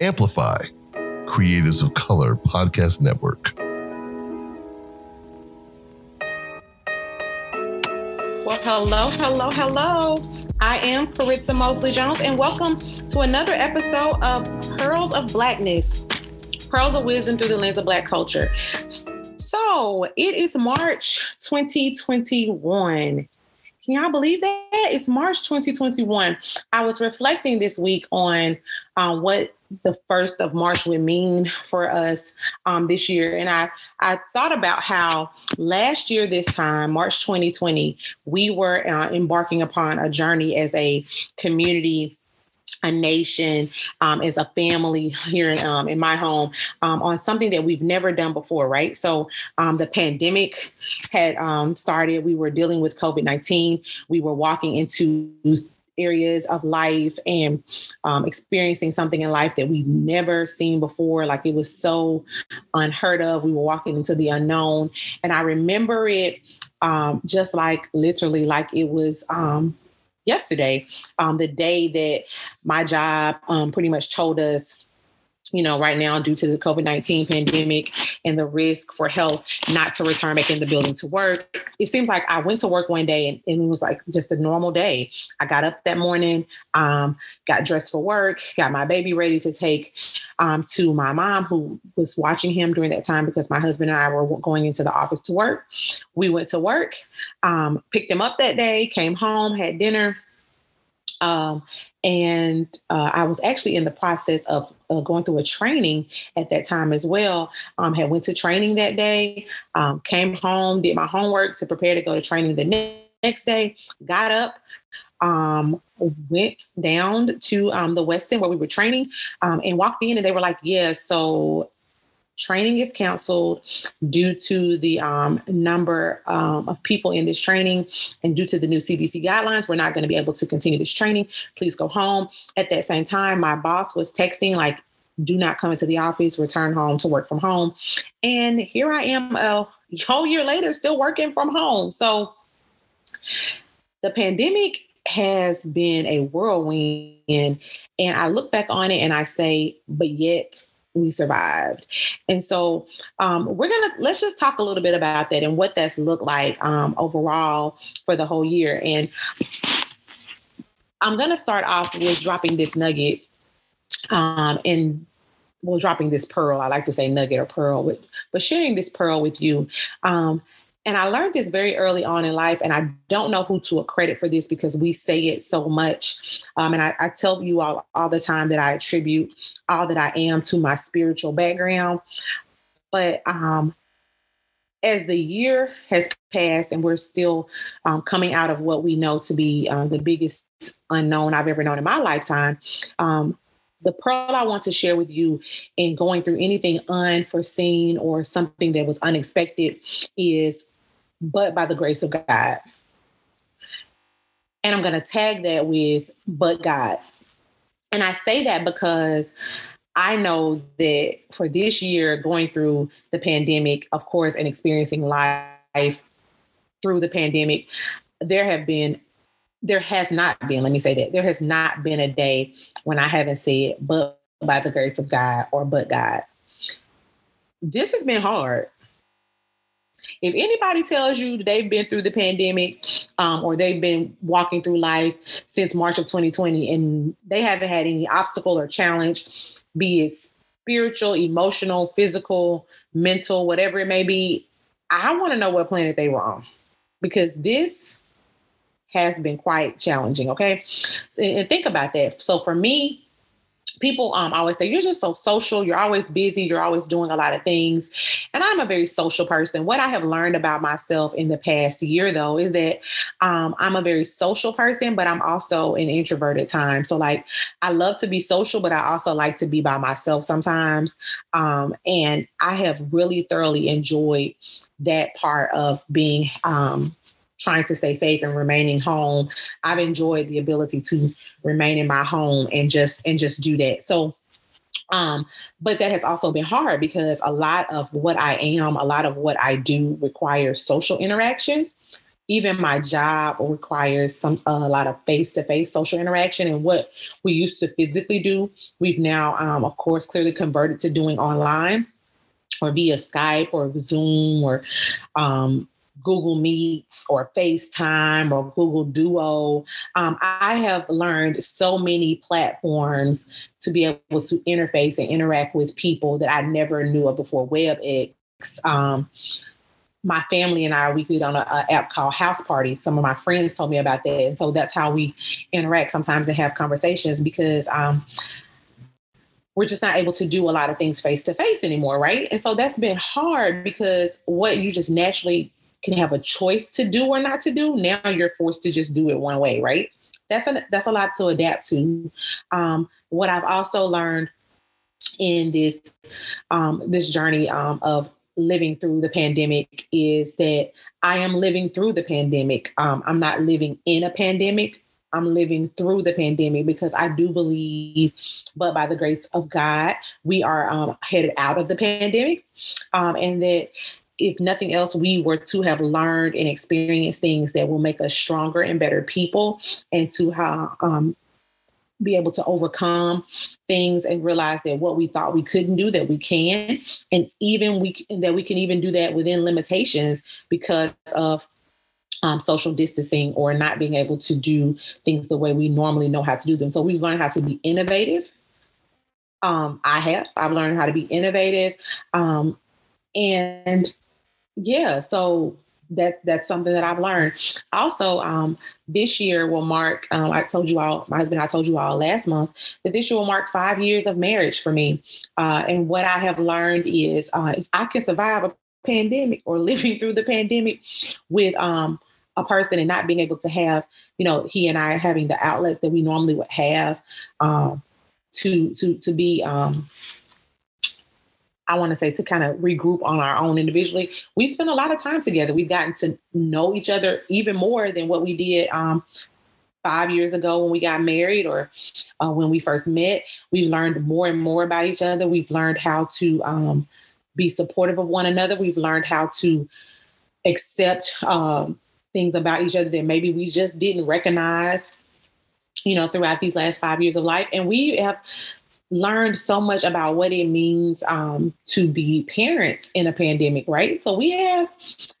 Amplify, Creatives of Color Podcast Network. Well, hello, hello, hello. I am Caritza Mosley Jones, and welcome to another episode of Pearls of Blackness, Pearls of Wisdom through the lens of Black culture. So it is March 2021. Can y'all believe that? It's March 2021. I was reflecting this week on um, what the first of March would mean for us um, this year. And I, I thought about how last year, this time, March 2020, we were uh, embarking upon a journey as a community a nation, um, as a family here in, um, in my home um, on something that we've never done before, right? So um, the pandemic had um, started. We were dealing with COVID 19. We were walking into areas of life and um, experiencing something in life that we've never seen before. Like it was so unheard of. We were walking into the unknown. And I remember it um, just like literally like it was um, yesterday, um, the day that my job um, pretty much told us you know, right now due to the COVID 19 pandemic and the risk for health, not to return back in the building to work. It seems like I went to work one day and, and it was like just a normal day. I got up that morning, um, got dressed for work, got my baby ready to take um, to my mom, who was watching him during that time because my husband and I were going into the office to work. We went to work, um, picked him up that day, came home, had dinner um, and uh, I was actually in the process of uh, going through a training at that time as well. Um, had went to training that day, um, came home, did my homework to prepare to go to training the ne- next day. Got up, um, went down to um, the West End where we were training, um, and walked in, and they were like, "Yeah, so training is canceled due to the um, number um, of people in this training and due to the new CDC guidelines. We're not going to be able to continue this training. Please go home. At that same time, my boss was texting, like, do not come into the office, return home to work from home. And here I am a whole year later, still working from home. So the pandemic has been a whirlwind. And I look back on it and I say, but yet, we survived. And so um, we're gonna let's just talk a little bit about that and what that's looked like um, overall for the whole year. And I'm gonna start off with dropping this nugget um, and well, dropping this pearl. I like to say nugget or pearl, but, but sharing this pearl with you. Um, and I learned this very early on in life, and I don't know who to accredit for this because we say it so much. Um, and I, I, tell you all all the time that I attribute all that I am to my spiritual background. But um, as the year has passed, and we're still um, coming out of what we know to be uh, the biggest unknown I've ever known in my lifetime, um, the pearl I want to share with you in going through anything unforeseen or something that was unexpected is but by the grace of God. And I'm going to tag that with but God. And I say that because I know that for this year, going through the pandemic, of course, and experiencing life through the pandemic, there have been, there has not been, let me say that, there has not been a day when I haven't said, but by the grace of God or but God. This has been hard. If anybody tells you they've been through the pandemic um, or they've been walking through life since March of 2020 and they haven't had any obstacle or challenge, be it spiritual, emotional, physical, mental, whatever it may be, I want to know what planet they were on because this has been quite challenging. Okay. And think about that. So for me, people um, always say you're just so social. You're always busy. You're always doing a lot of things. And i'm a very social person. What i have learned about myself in the past year though is that um, i'm a very social person but i'm also an introvert at times so like i love to be social but i also like to be by myself sometimes. Um, and i have really thoroughly enjoyed that part of being um, trying to stay safe and remaining home i've enjoyed the ability to remain in my home and just and just do that. So um but that has also been hard because a lot of what i am a lot of what i do requires social interaction. Even my job requires some a lot of face-to-face social interaction and what we used to physically do we've now um, of course clearly converted to doing online or via skype or zoom or um, Google Meets or FaceTime or Google Duo. Um, I have learned so many platforms to be able to interface and interact with people that I never knew of before. WebEx. Um, my family and I, we get on an app called House Party. Some of my friends told me about that. And so that's how we interact sometimes and have conversations because um, we're just not able to do a lot of things face to face anymore, right? And so that's been hard because what you just naturally can have a choice to do or not to do, now you're forced to just do it one way, right? That's a that's a lot to adapt to. Um, what I've also learned in this um, this journey um, of living through the pandemic is that I am living through the pandemic. Um, I'm not living in a pandemic. I'm living through the pandemic because I do believe, but by the grace of God, we are um, headed out of the pandemic, um, and that if nothing else, we were to have learned and experienced things that will make us stronger and better people, and to um, be able to overcome things and realize that what we thought we couldn't do that we can. And even we that we can even do that within limitations because of um, social distancing or not being able to do things the way we normally know how to do them. So we've learned how to be innovative. Um, i have. I've learned how to be innovative. Um, and yeah so that that's something that I've learned. Also, um, this year will mark. Um, I told you all, my husband, I told you all last month that this year will mark five years of marriage for me. Uh, and what I have learned is uh, if I can survive a pandemic or living through the pandemic with um, a person and not being able to have, you know, he and I having the outlets that we normally would have um, to to to be um, I want to say to kind of regroup on our own individually. We spent a lot of time together. We've gotten to know each other even more than what we did um, five years ago when we got married or uh, when we first met. We've learned more and more about each other. We've learned how to um, be supportive of one another. We've learned how to accept um, things about each other that maybe we just didn't recognize you know throughout these last five years of life and we have learned so much about what it means um, to be parents in a pandemic, right? So we have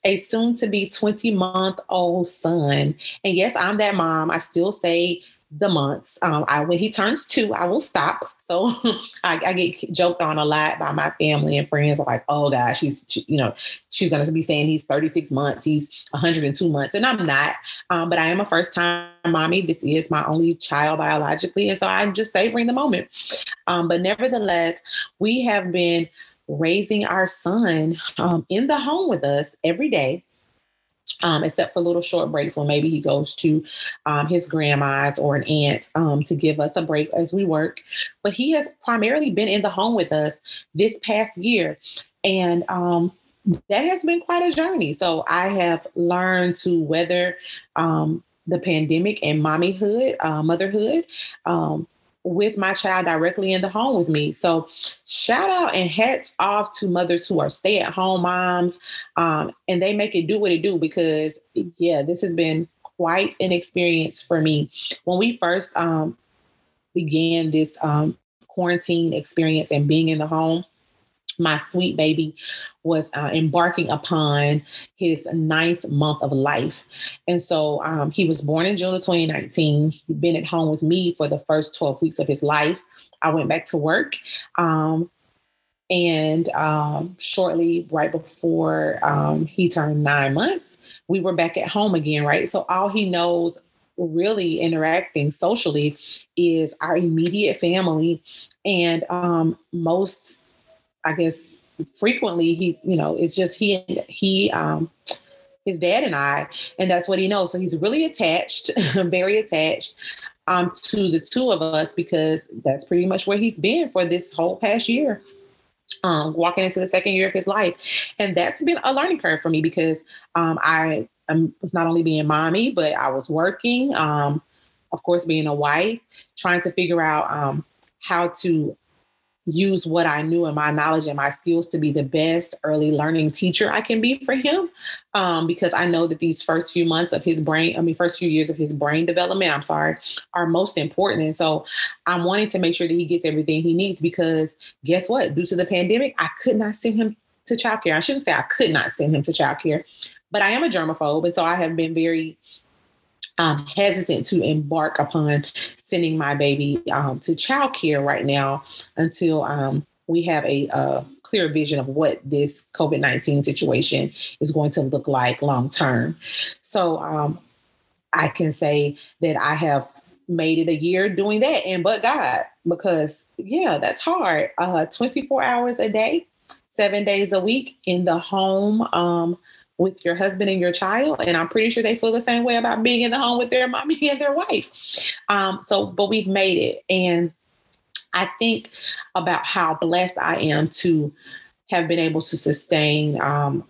a soon to be 20 month old son. And yes, I'm that mom. I still say the months. Um, I when he turns two, I will stop. So I, I, get joked on a lot by my family and friends. Like, oh gosh, she's she, you know she's going to be saying he's 36 months, he's 102 months, and I'm not. Um, but I am a first time mommy. This is my only child biologically, and so I'm just savoring the moment. Um, but nevertheless, we have been raising our son um, in the home with us every day um, except for little short breaks when maybe he goes to um, his grandma's or an aunt um, to give us a break as we work. But he has primarily been in the home with us this past year. And um, that has been quite a journey. So I have learned to weather um, the pandemic and mommyhood, uh, motherhood. Um, with my child directly in the home with me. So, shout out and hats off to mothers who are stay at home moms, um, and they make it do what it do because, yeah, this has been quite an experience for me. When we first um, began this um, quarantine experience and being in the home, my sweet baby was uh, embarking upon his ninth month of life. And so um, he was born in June of 2019. He'd been at home with me for the first 12 weeks of his life. I went back to work. Um, and um, shortly, right before um, he turned nine months, we were back at home again, right? So all he knows really interacting socially is our immediate family and um, most I guess frequently he, you know, it's just he and he, um, his dad and I, and that's what he knows. So he's really attached, very attached um, to the two of us because that's pretty much where he's been for this whole past year. Um, walking into the second year of his life, and that's been a learning curve for me because um, I was not only being mommy, but I was working. Um, of course, being a wife, trying to figure out um, how to use what I knew and my knowledge and my skills to be the best early learning teacher I can be for him. Um, because I know that these first few months of his brain, I mean, first few years of his brain development, I'm sorry, are most important. And so I'm wanting to make sure that he gets everything he needs because guess what? Due to the pandemic, I could not send him to childcare. I shouldn't say I could not send him to childcare, but I am a germaphobe. And so I have been very um, hesitant to embark upon sending my baby um, to childcare right now until um, we have a, a, clear vision of what this COVID 19 situation is going to look like long term. So um, I can say that I have made it a year doing that and but God, because yeah, that's hard. Uh, 24 hours a day, seven days a week in the home. Um, with your husband and your child. And I'm pretty sure they feel the same way about being in the home with their mommy and their wife. Um, so, but we've made it. And I think about how blessed I am to have been able to sustain um,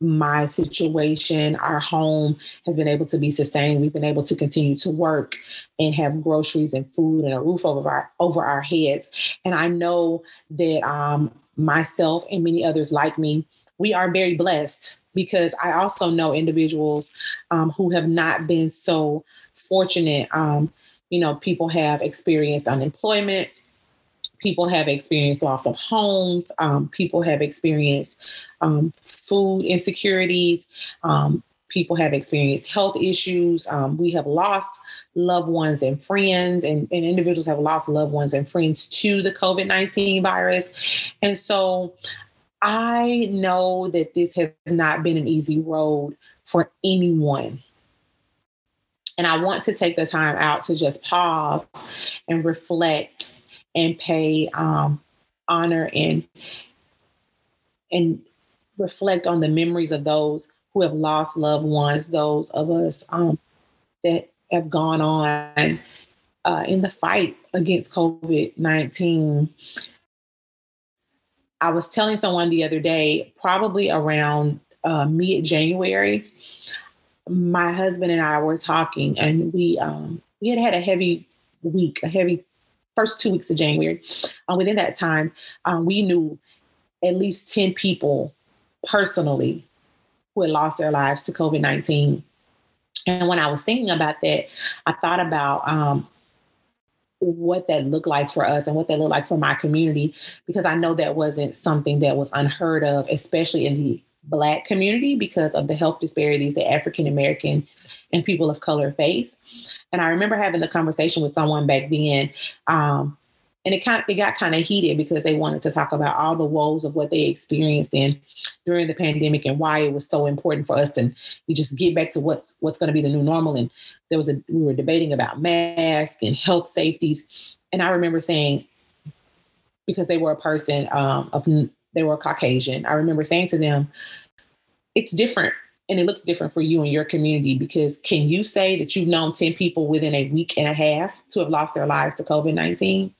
my situation. Our home has been able to be sustained. We've been able to continue to work and have groceries and food and a roof over our over our heads. And I know that um, myself and many others like me, we are very blessed because I also know individuals um, who have not been so fortunate. Um, you know, people have experienced unemployment, people have experienced loss of homes, um, people have experienced um, food insecurities. Um, people have experienced health issues. Um, we have lost loved ones and friends, and, and individuals have lost loved ones and friends to the COVID 19 virus. And so I know that this has not been an easy road for anyone. And I want to take the time out to just pause and reflect and pay um, honor and and reflect on the memories of those who have lost loved ones, those of us um, that have gone on uh, in the fight against COVID 19. I was telling someone the other day, probably around uh, mid January, my husband and I were talking, and we um, we had had a heavy week, a heavy first two weeks of January. Uh, within that time, um, we knew at least ten people personally who had lost their lives to COVID nineteen. And when I was thinking about that, I thought about um, what that looked like for us and what that looked like for my community, because I know that wasn't something that was unheard of, especially in the Black community, because of the health disparities that African Americans and people of color face. And I remember having the conversation with someone back then um, and it kind of it got kind of heated because they wanted to talk about all the woes of what they experienced in during the pandemic and why it was so important for us to we just get back to what's what's going to be the new normal. And there was a we were debating about masks and health safeties. And i remember saying because they were a person um, of they were caucasian i remember saying to them it's different and it looks different for you and your community because can you say that you've known 10 people within a week and a half to have lost their lives to covid-19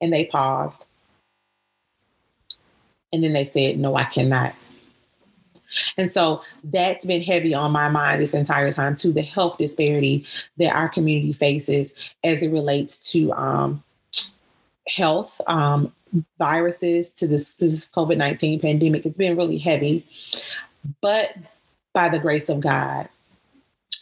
and they paused. And then they said, No, I cannot. And so that's been heavy on my mind this entire time, to the health disparity that our community faces as it relates to um, health, um, viruses, to this, to this COVID 19 pandemic. It's been really heavy. But by the grace of God,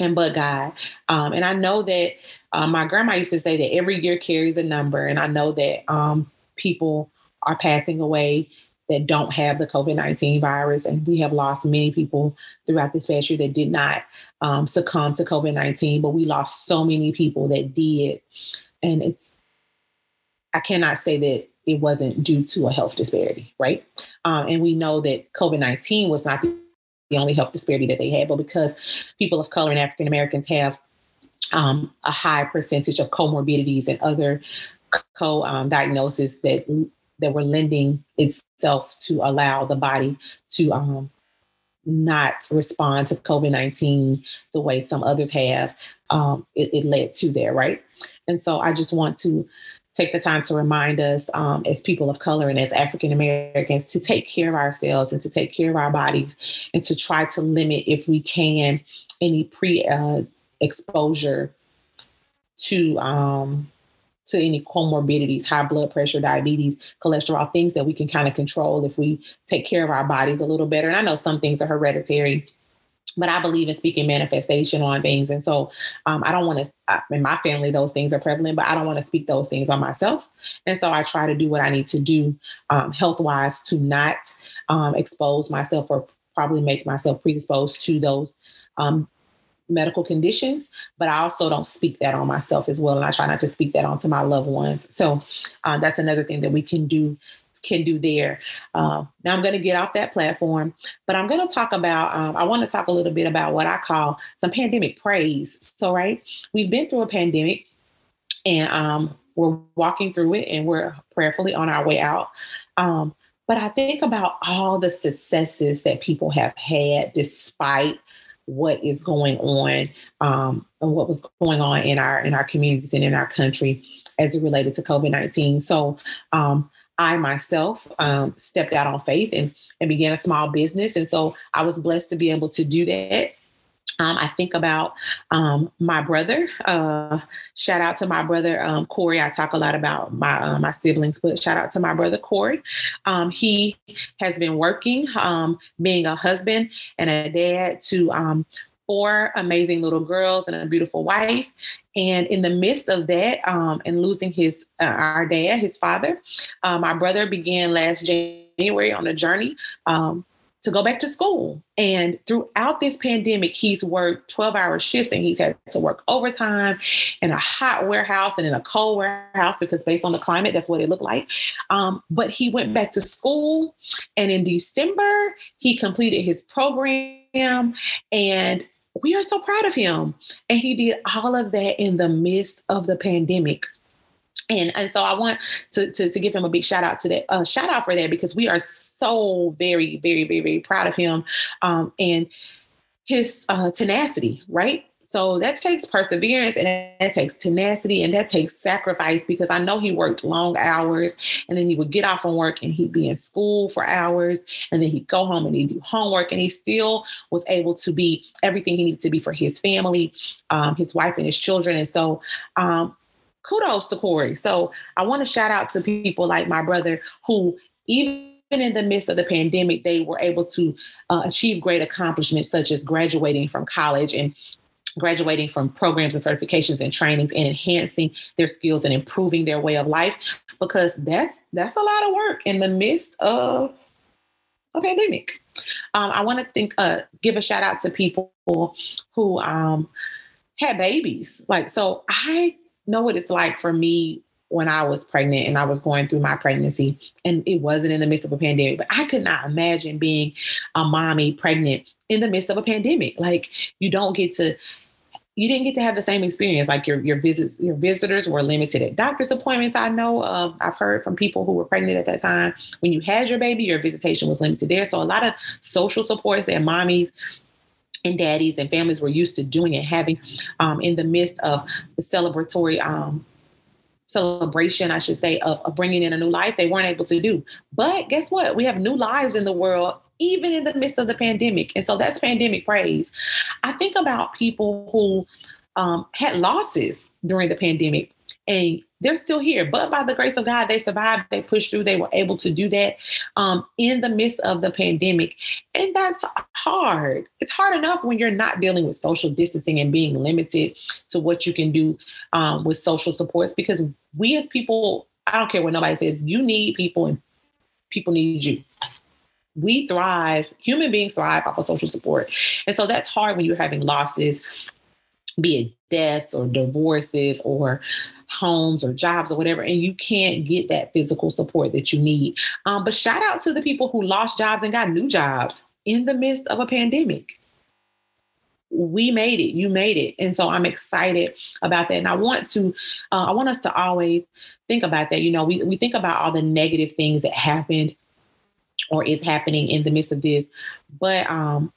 and but God. Um, and I know that um, my grandma used to say that every year carries a number, and I know that um, people are passing away that don't have the COVID 19 virus. And we have lost many people throughout this past year that did not um, succumb to COVID 19, but we lost so many people that did. And it's, I cannot say that it wasn't due to a health disparity, right? Um, and we know that COVID 19 was not the the only health disparity that they had, but because people of color and African Americans have um, a high percentage of comorbidities and other co-diagnoses um, that that were lending itself to allow the body to um, not respond to COVID 19 the way some others have, um, it, it, led to there, right? And so I just want to take the time to remind us um, as people of color and as African Americans to take care of ourselves and to take care of our bodies and to try to limit, if we can, any pre uh, exposure to um, to any comorbidities, high blood pressure, diabetes, cholesterol, things that we can kind of control if we take care of our bodies a little better. And I know some things are hereditary, but I believe in speaking manifestation on things. And so um, I don't want to, in my family, those things are prevalent, but I don't want to speak those things on myself. And so I try to do what I need to do um, health wise to not um, expose myself or probably make myself predisposed to those um, medical conditions, but I also don't speak that on myself as well. And I try not to speak that onto my loved ones. So uh, that's another thing that we can do can do there. Uh, now I'm going to get off that platform, but I'm going to talk about, um, I want to talk a little bit about what I call some pandemic praise. So, right, we've been through a pandemic and um, we're walking through it and we're prayerfully on our way out. Um, but I think about all the successes that people have had despite what is going on um, and what was going on in our in our communities and in our country as it related to COVID nineteen. So um, I myself um, stepped out on faith and and began a small business, and so I was blessed to be able to do that. Um, I think about um, my brother. Uh, shout out to my brother um, Corey. I talk a lot about my uh, my siblings, but shout out to my brother Corey. Um, he has been working, um, being a husband and a dad to um, four amazing little girls and a beautiful wife. And in the midst of that, and losing his uh, our dad, his father, uh, my brother began last January on a journey um, to go back to school. And throughout this pandemic, he's worked 12 hour shifts and he's had to work overtime in a hot warehouse and in a cold warehouse because, based on the climate, that's what it looked like. Um, but he went back to school. And in December, he completed his program. And we are so proud of him. And he did all of that in the midst of the pandemic. And, and so I want to, to, to give him a big shout out to that, uh, shout out for that because we are so very, very, very, very proud of him um, and his uh, tenacity, right? So that takes perseverance and that takes tenacity and that takes sacrifice because I know he worked long hours and then he would get off from work and he'd be in school for hours and then he'd go home and he'd do homework and he still was able to be everything he needed to be for his family, um, his wife and his children. And so um, kudos to Corey. So I want to shout out to people like my brother who even in the midst of the pandemic, they were able to uh, achieve great accomplishments such as graduating from college and graduating from programs and certifications and trainings and enhancing their skills and improving their way of life because that's that's a lot of work in the midst of a pandemic. Um, I want to think uh, give a shout out to people who um, had babies. Like so, I know what it's like for me when I was pregnant and I was going through my pregnancy, and it wasn't in the midst of a pandemic, but I could not imagine being a mommy pregnant in the midst of a pandemic. Like you don't get to you didn't get to have the same experience. Like your your visits, your visitors were limited at doctor's appointments. I know uh, I've heard from people who were pregnant at that time. When you had your baby, your visitation was limited there. So a lot of social supports that mommies and daddies and families were used to doing and having um, in the midst of the celebratory um, celebration, I should say, of, of bringing in a new life, they weren't able to do. But guess what? We have new lives in the world, even in the midst of the pandemic. And so that's pandemic praise. I think about people who um, had losses during the pandemic and they're still here. But by the grace of God, they survived, they pushed through, they were able to do that um, in the midst of the pandemic. And that's hard. It's hard enough when you're not dealing with social distancing and being limited to what you can do um, with social supports because we as people, I don't care what nobody says, you need people and people need you we thrive, human beings thrive off of social support. And so that's hard when you're having losses, be it deaths or divorces or homes or jobs or whatever, and you can't get that physical support that you need. Um, but shout out to the people who lost jobs and got new jobs in the midst of a pandemic. We made it. You made it, and so I'm excited about that. And I want to, uh, I want us to always think about that. You know, we we think about all the negative things that happened or is happening in the midst of this, but um,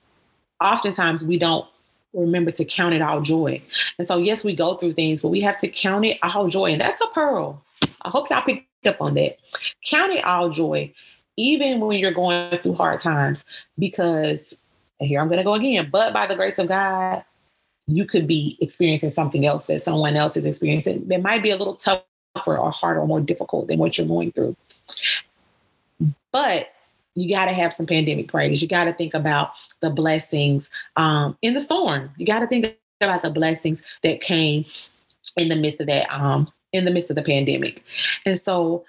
oftentimes we don't remember to count it all joy. And so, yes, we go through things, but we have to count it all joy. And that's a pearl. I hope y'all picked up on that. Count it all joy, even when you're going through hard times, because here I'm going to go again, but by the grace of God, you could be experiencing something else that someone else is experiencing that might be a little tougher tougher or harder or more difficult than what you're going through. But you got to have some pandemic praise. You got to think about the blessings um, in the storm. You got to think about the blessings that came in the midst of that, um, in the midst of the pandemic. And so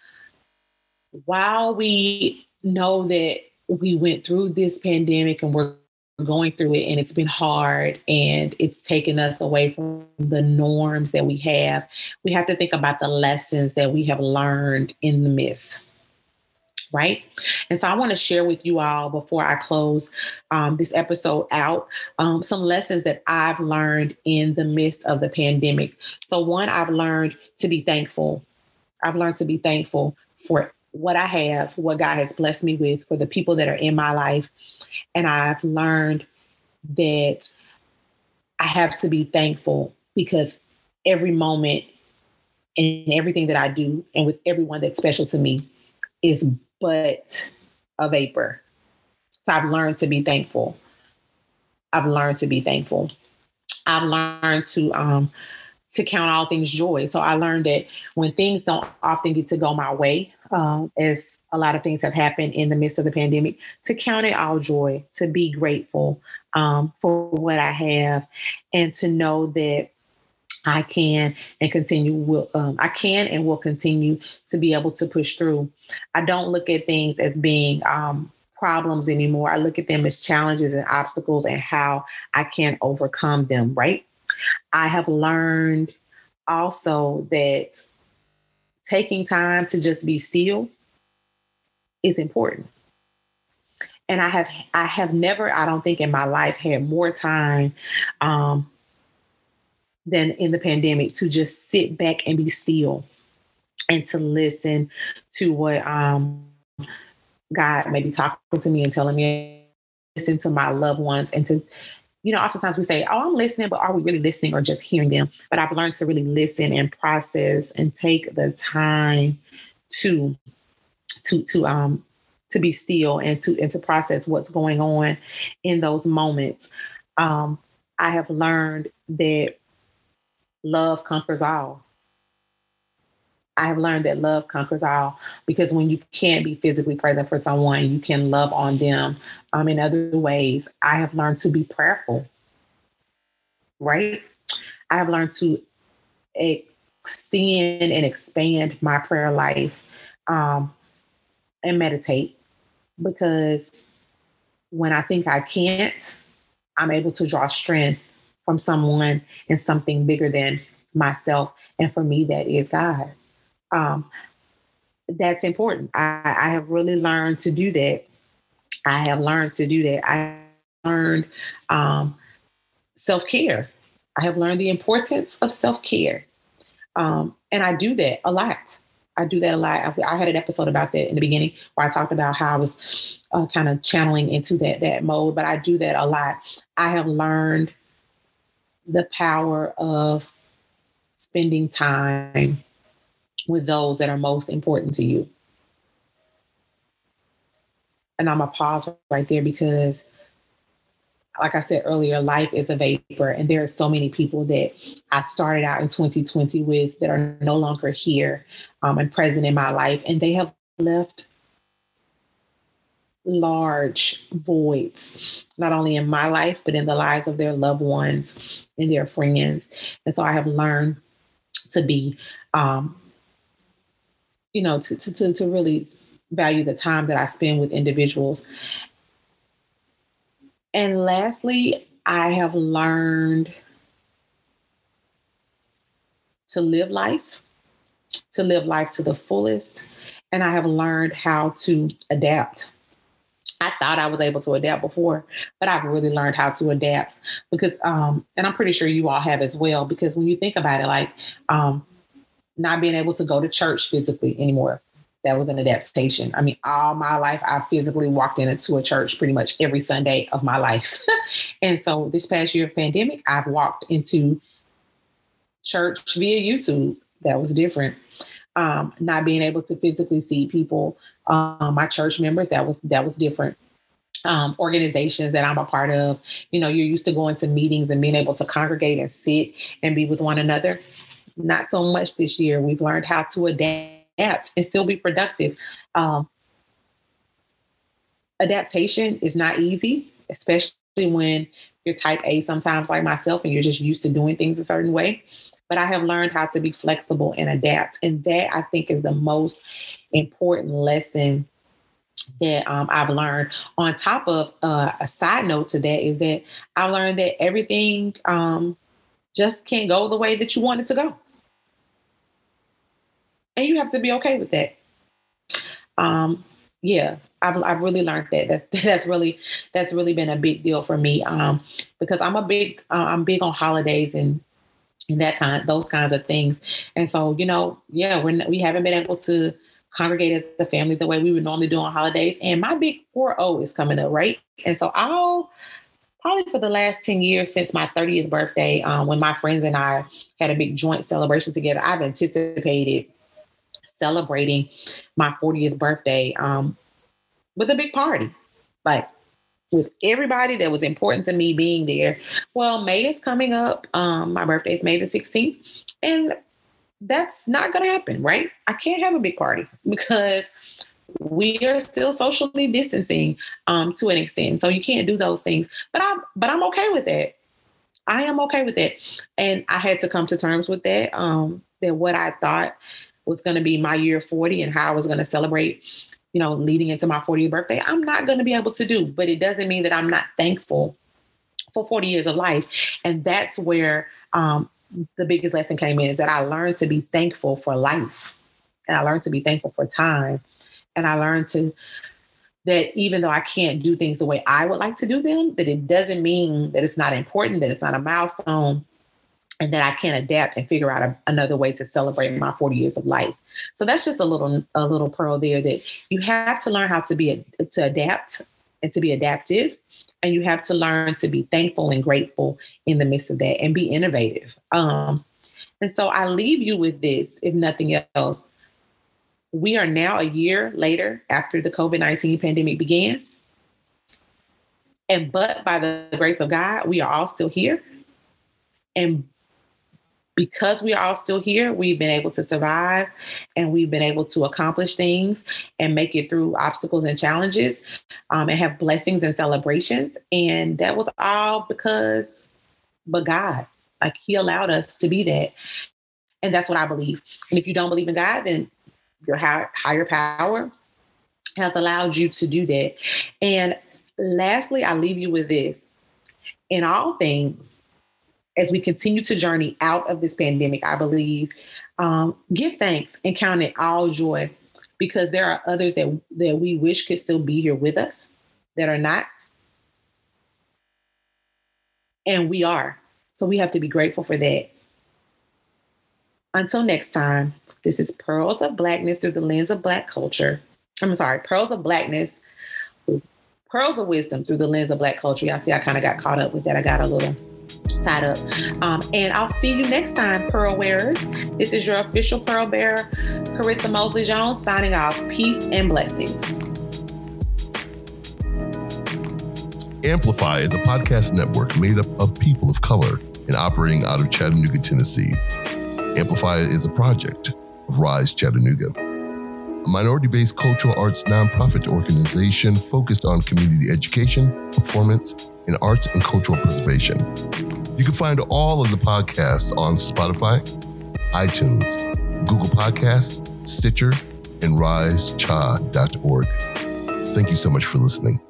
while we know that we went through this pandemic and we're going through it and it's been hard and it's taken us away from the norms that we have, we have to think about the lessons that we have learned in the midst right? And so I want to share with you all before I close um, this episode out um, some lessons that I've learned in the midst of the pandemic. So, one, I've learned to be thankful. I've learned to be thankful for what I have, what God has blessed me with, for the people that are in my life. And I've learned that I have to be thankful because every moment and everything that I do, and with everyone that's special to me, is but a vapor. So I've learned to be thankful. I've learned to be thankful. I've learned to um to count all things joy. So I learned that when things don't often get to go my way, um, as a lot of things have happened in the midst of the pandemic, to count it all joy, to be grateful um, for what I have, and to know that I can and continue will um, I can and will continue to be able to push through. I don't look at things as being um, problems anymore. I look at them as challenges and obstacles and how I can overcome them. Right. I have learned also that taking time to just be still is important. And I have I have never, I don't think in my life had more time um, than in the pandemic to just sit back and be still and to listen to what um, God may be talking to me and telling me, listen to my loved ones and to, you know, oftentimes we say, oh, I'm listening, but are we really listening or just hearing them? But I've learned to really listen and process and take the time to, to, to, um, to be still and to, and to process what's going on in those moments. Um, I have learned that love conquers all. I have learned that love conquers all because when you can't be physically present for someone, you can love on them um, in other ways. I have learned to be prayerful, right? I have learned to extend and expand my prayer life um, and meditate because when I think I can't, I'm able to draw strength from someone and something bigger than myself. And for me, that is God. Um, that's important. I, I have really learned to do that. I have learned to do that. I learned um, self care. I have learned the importance of self care. Um, and I do that a lot. I do that a lot. I, I, had an episode about that in the beginning where I talked about how I was uh, kind of channeling into that that mode, but I do that a lot. I have learned the power of spending time with those that are most important to you. And I'm going to pause right there because, like I said earlier, life is a vapor. And there are so many people that I started out in 2020 with that are no longer here um, and present in my life. And they have left large voids, not only in my life, but in the lives of their loved ones and their friends. And so I have learned to be, um, you know, to, to, to, to really value the time that I spend with individuals. And lastly, I have learned to live life, to live life to the fullest. And I have learned how to adapt I thought I was able to adapt before, but I've really learned how to adapt because, um, and I'm pretty sure you all have as well, because when you think about it, like um, not being able to go to church physically anymore, that was an adaptation. I mean, all my life, I physically walked into a church pretty much every Sunday of my life. and so this past year of pandemic, I've walked into church via YouTube. That was different um, not being able to physically see people, um, my church members, that was that was different. Um, organizations that I'm a part of, you know, you're used to going to meetings and being able to congregate and sit and be with one another. not so much this year. We've learned how to adapt and still be productive. Um, adaptation is not easy, especially when you're type A sometimes like myself and you're just used to doing things a certain way. But I have learned how to be flexible and adapt. And that I think is the most important lesson that um, I've learned. On top of uh, a side note to that is that I've learned that everything um, just can't go the way that you want it to go. And you have to be okay with that. Um, yeah, I've, I've really learned that. That's that's really that's really been a big deal for me um, because I'm a big uh, I'm big on holidays and and that kind those kinds of things. And so you know, yeah, we're we haven't been able to congregate as a family the way we would normally do on holidays. And my big 4-0 is coming up, right? And so I'll probably for the last 10 years since my 30th birthday, um, when my friends and I had a big joint celebration together, I've anticipated celebrating my 40th birthday um, with a big party. Like with everybody that was important to me being there. Well, May is coming up. Um, my birthday is May the 16th. And that's not going to happen, right? I can't have a big party because we are still socially distancing um, to an extent. So you can't do those things. But I'm but I'm okay with that. I am okay with that. And I had to come to terms with that. Um, that what I thought was going to be my year 40 and how I was going to celebrate, you know, leading into my 40th birthday, I'm not going to be able to do. But it doesn't mean that I'm not thankful for 40 years of life. And that's where um, the biggest lesson came in is that I learned to be thankful for life. And I learned to be thankful for time. And I learned to that even though I can't do things the way I would like to do them, that it doesn't mean that it's not important, that it's not a milestone, and that I can't adapt and figure out a, another way to celebrate my 40 years of life. So that's just a little a little pearl there that you have to learn how to be a, to adapt and to be adaptive and you have to learn to be thankful and grateful in the midst of that and be innovative. Um, and so I leave you with this, if nothing else. We are now a year later after the COVID 19 pandemic began. And but by the grace of God, we are all still here. And because we are all still here, we've been able to survive and we've been able to accomplish things and make it through obstacles and challenges um, and have blessings and celebrations. And that was all because, but God, like He allowed us to be that. And that's what I believe. And if you don't believe in God, then your higher power has allowed you to do that. And lastly, I leave you with this in all things, as we continue to journey out of this pandemic, I believe, um, give thanks and count it all joy because there are others that, that we wish could still be here with us that are not. And we are. So we have to be grateful for that. Until next time, this is Pearls of Blackness through the lens of Black culture. I'm sorry, Pearls of Blackness, Pearls of Wisdom through the lens of Black culture. Y'all see, I kind of got caught up with that. I got a little tied up. Um, and I'll see you next time, Pearl Wearers. This is your official Pearl Bearer, Carissa Mosley Jones, signing off. Peace and blessings. Amplify is a podcast network made up of people of color and operating out of Chattanooga, Tennessee. Amplify is a project of Rise Chattanooga, a minority based cultural arts nonprofit organization focused on community education, performance, and arts and cultural preservation. You can find all of the podcasts on Spotify, iTunes, Google Podcasts, Stitcher, and risecha.org. Thank you so much for listening.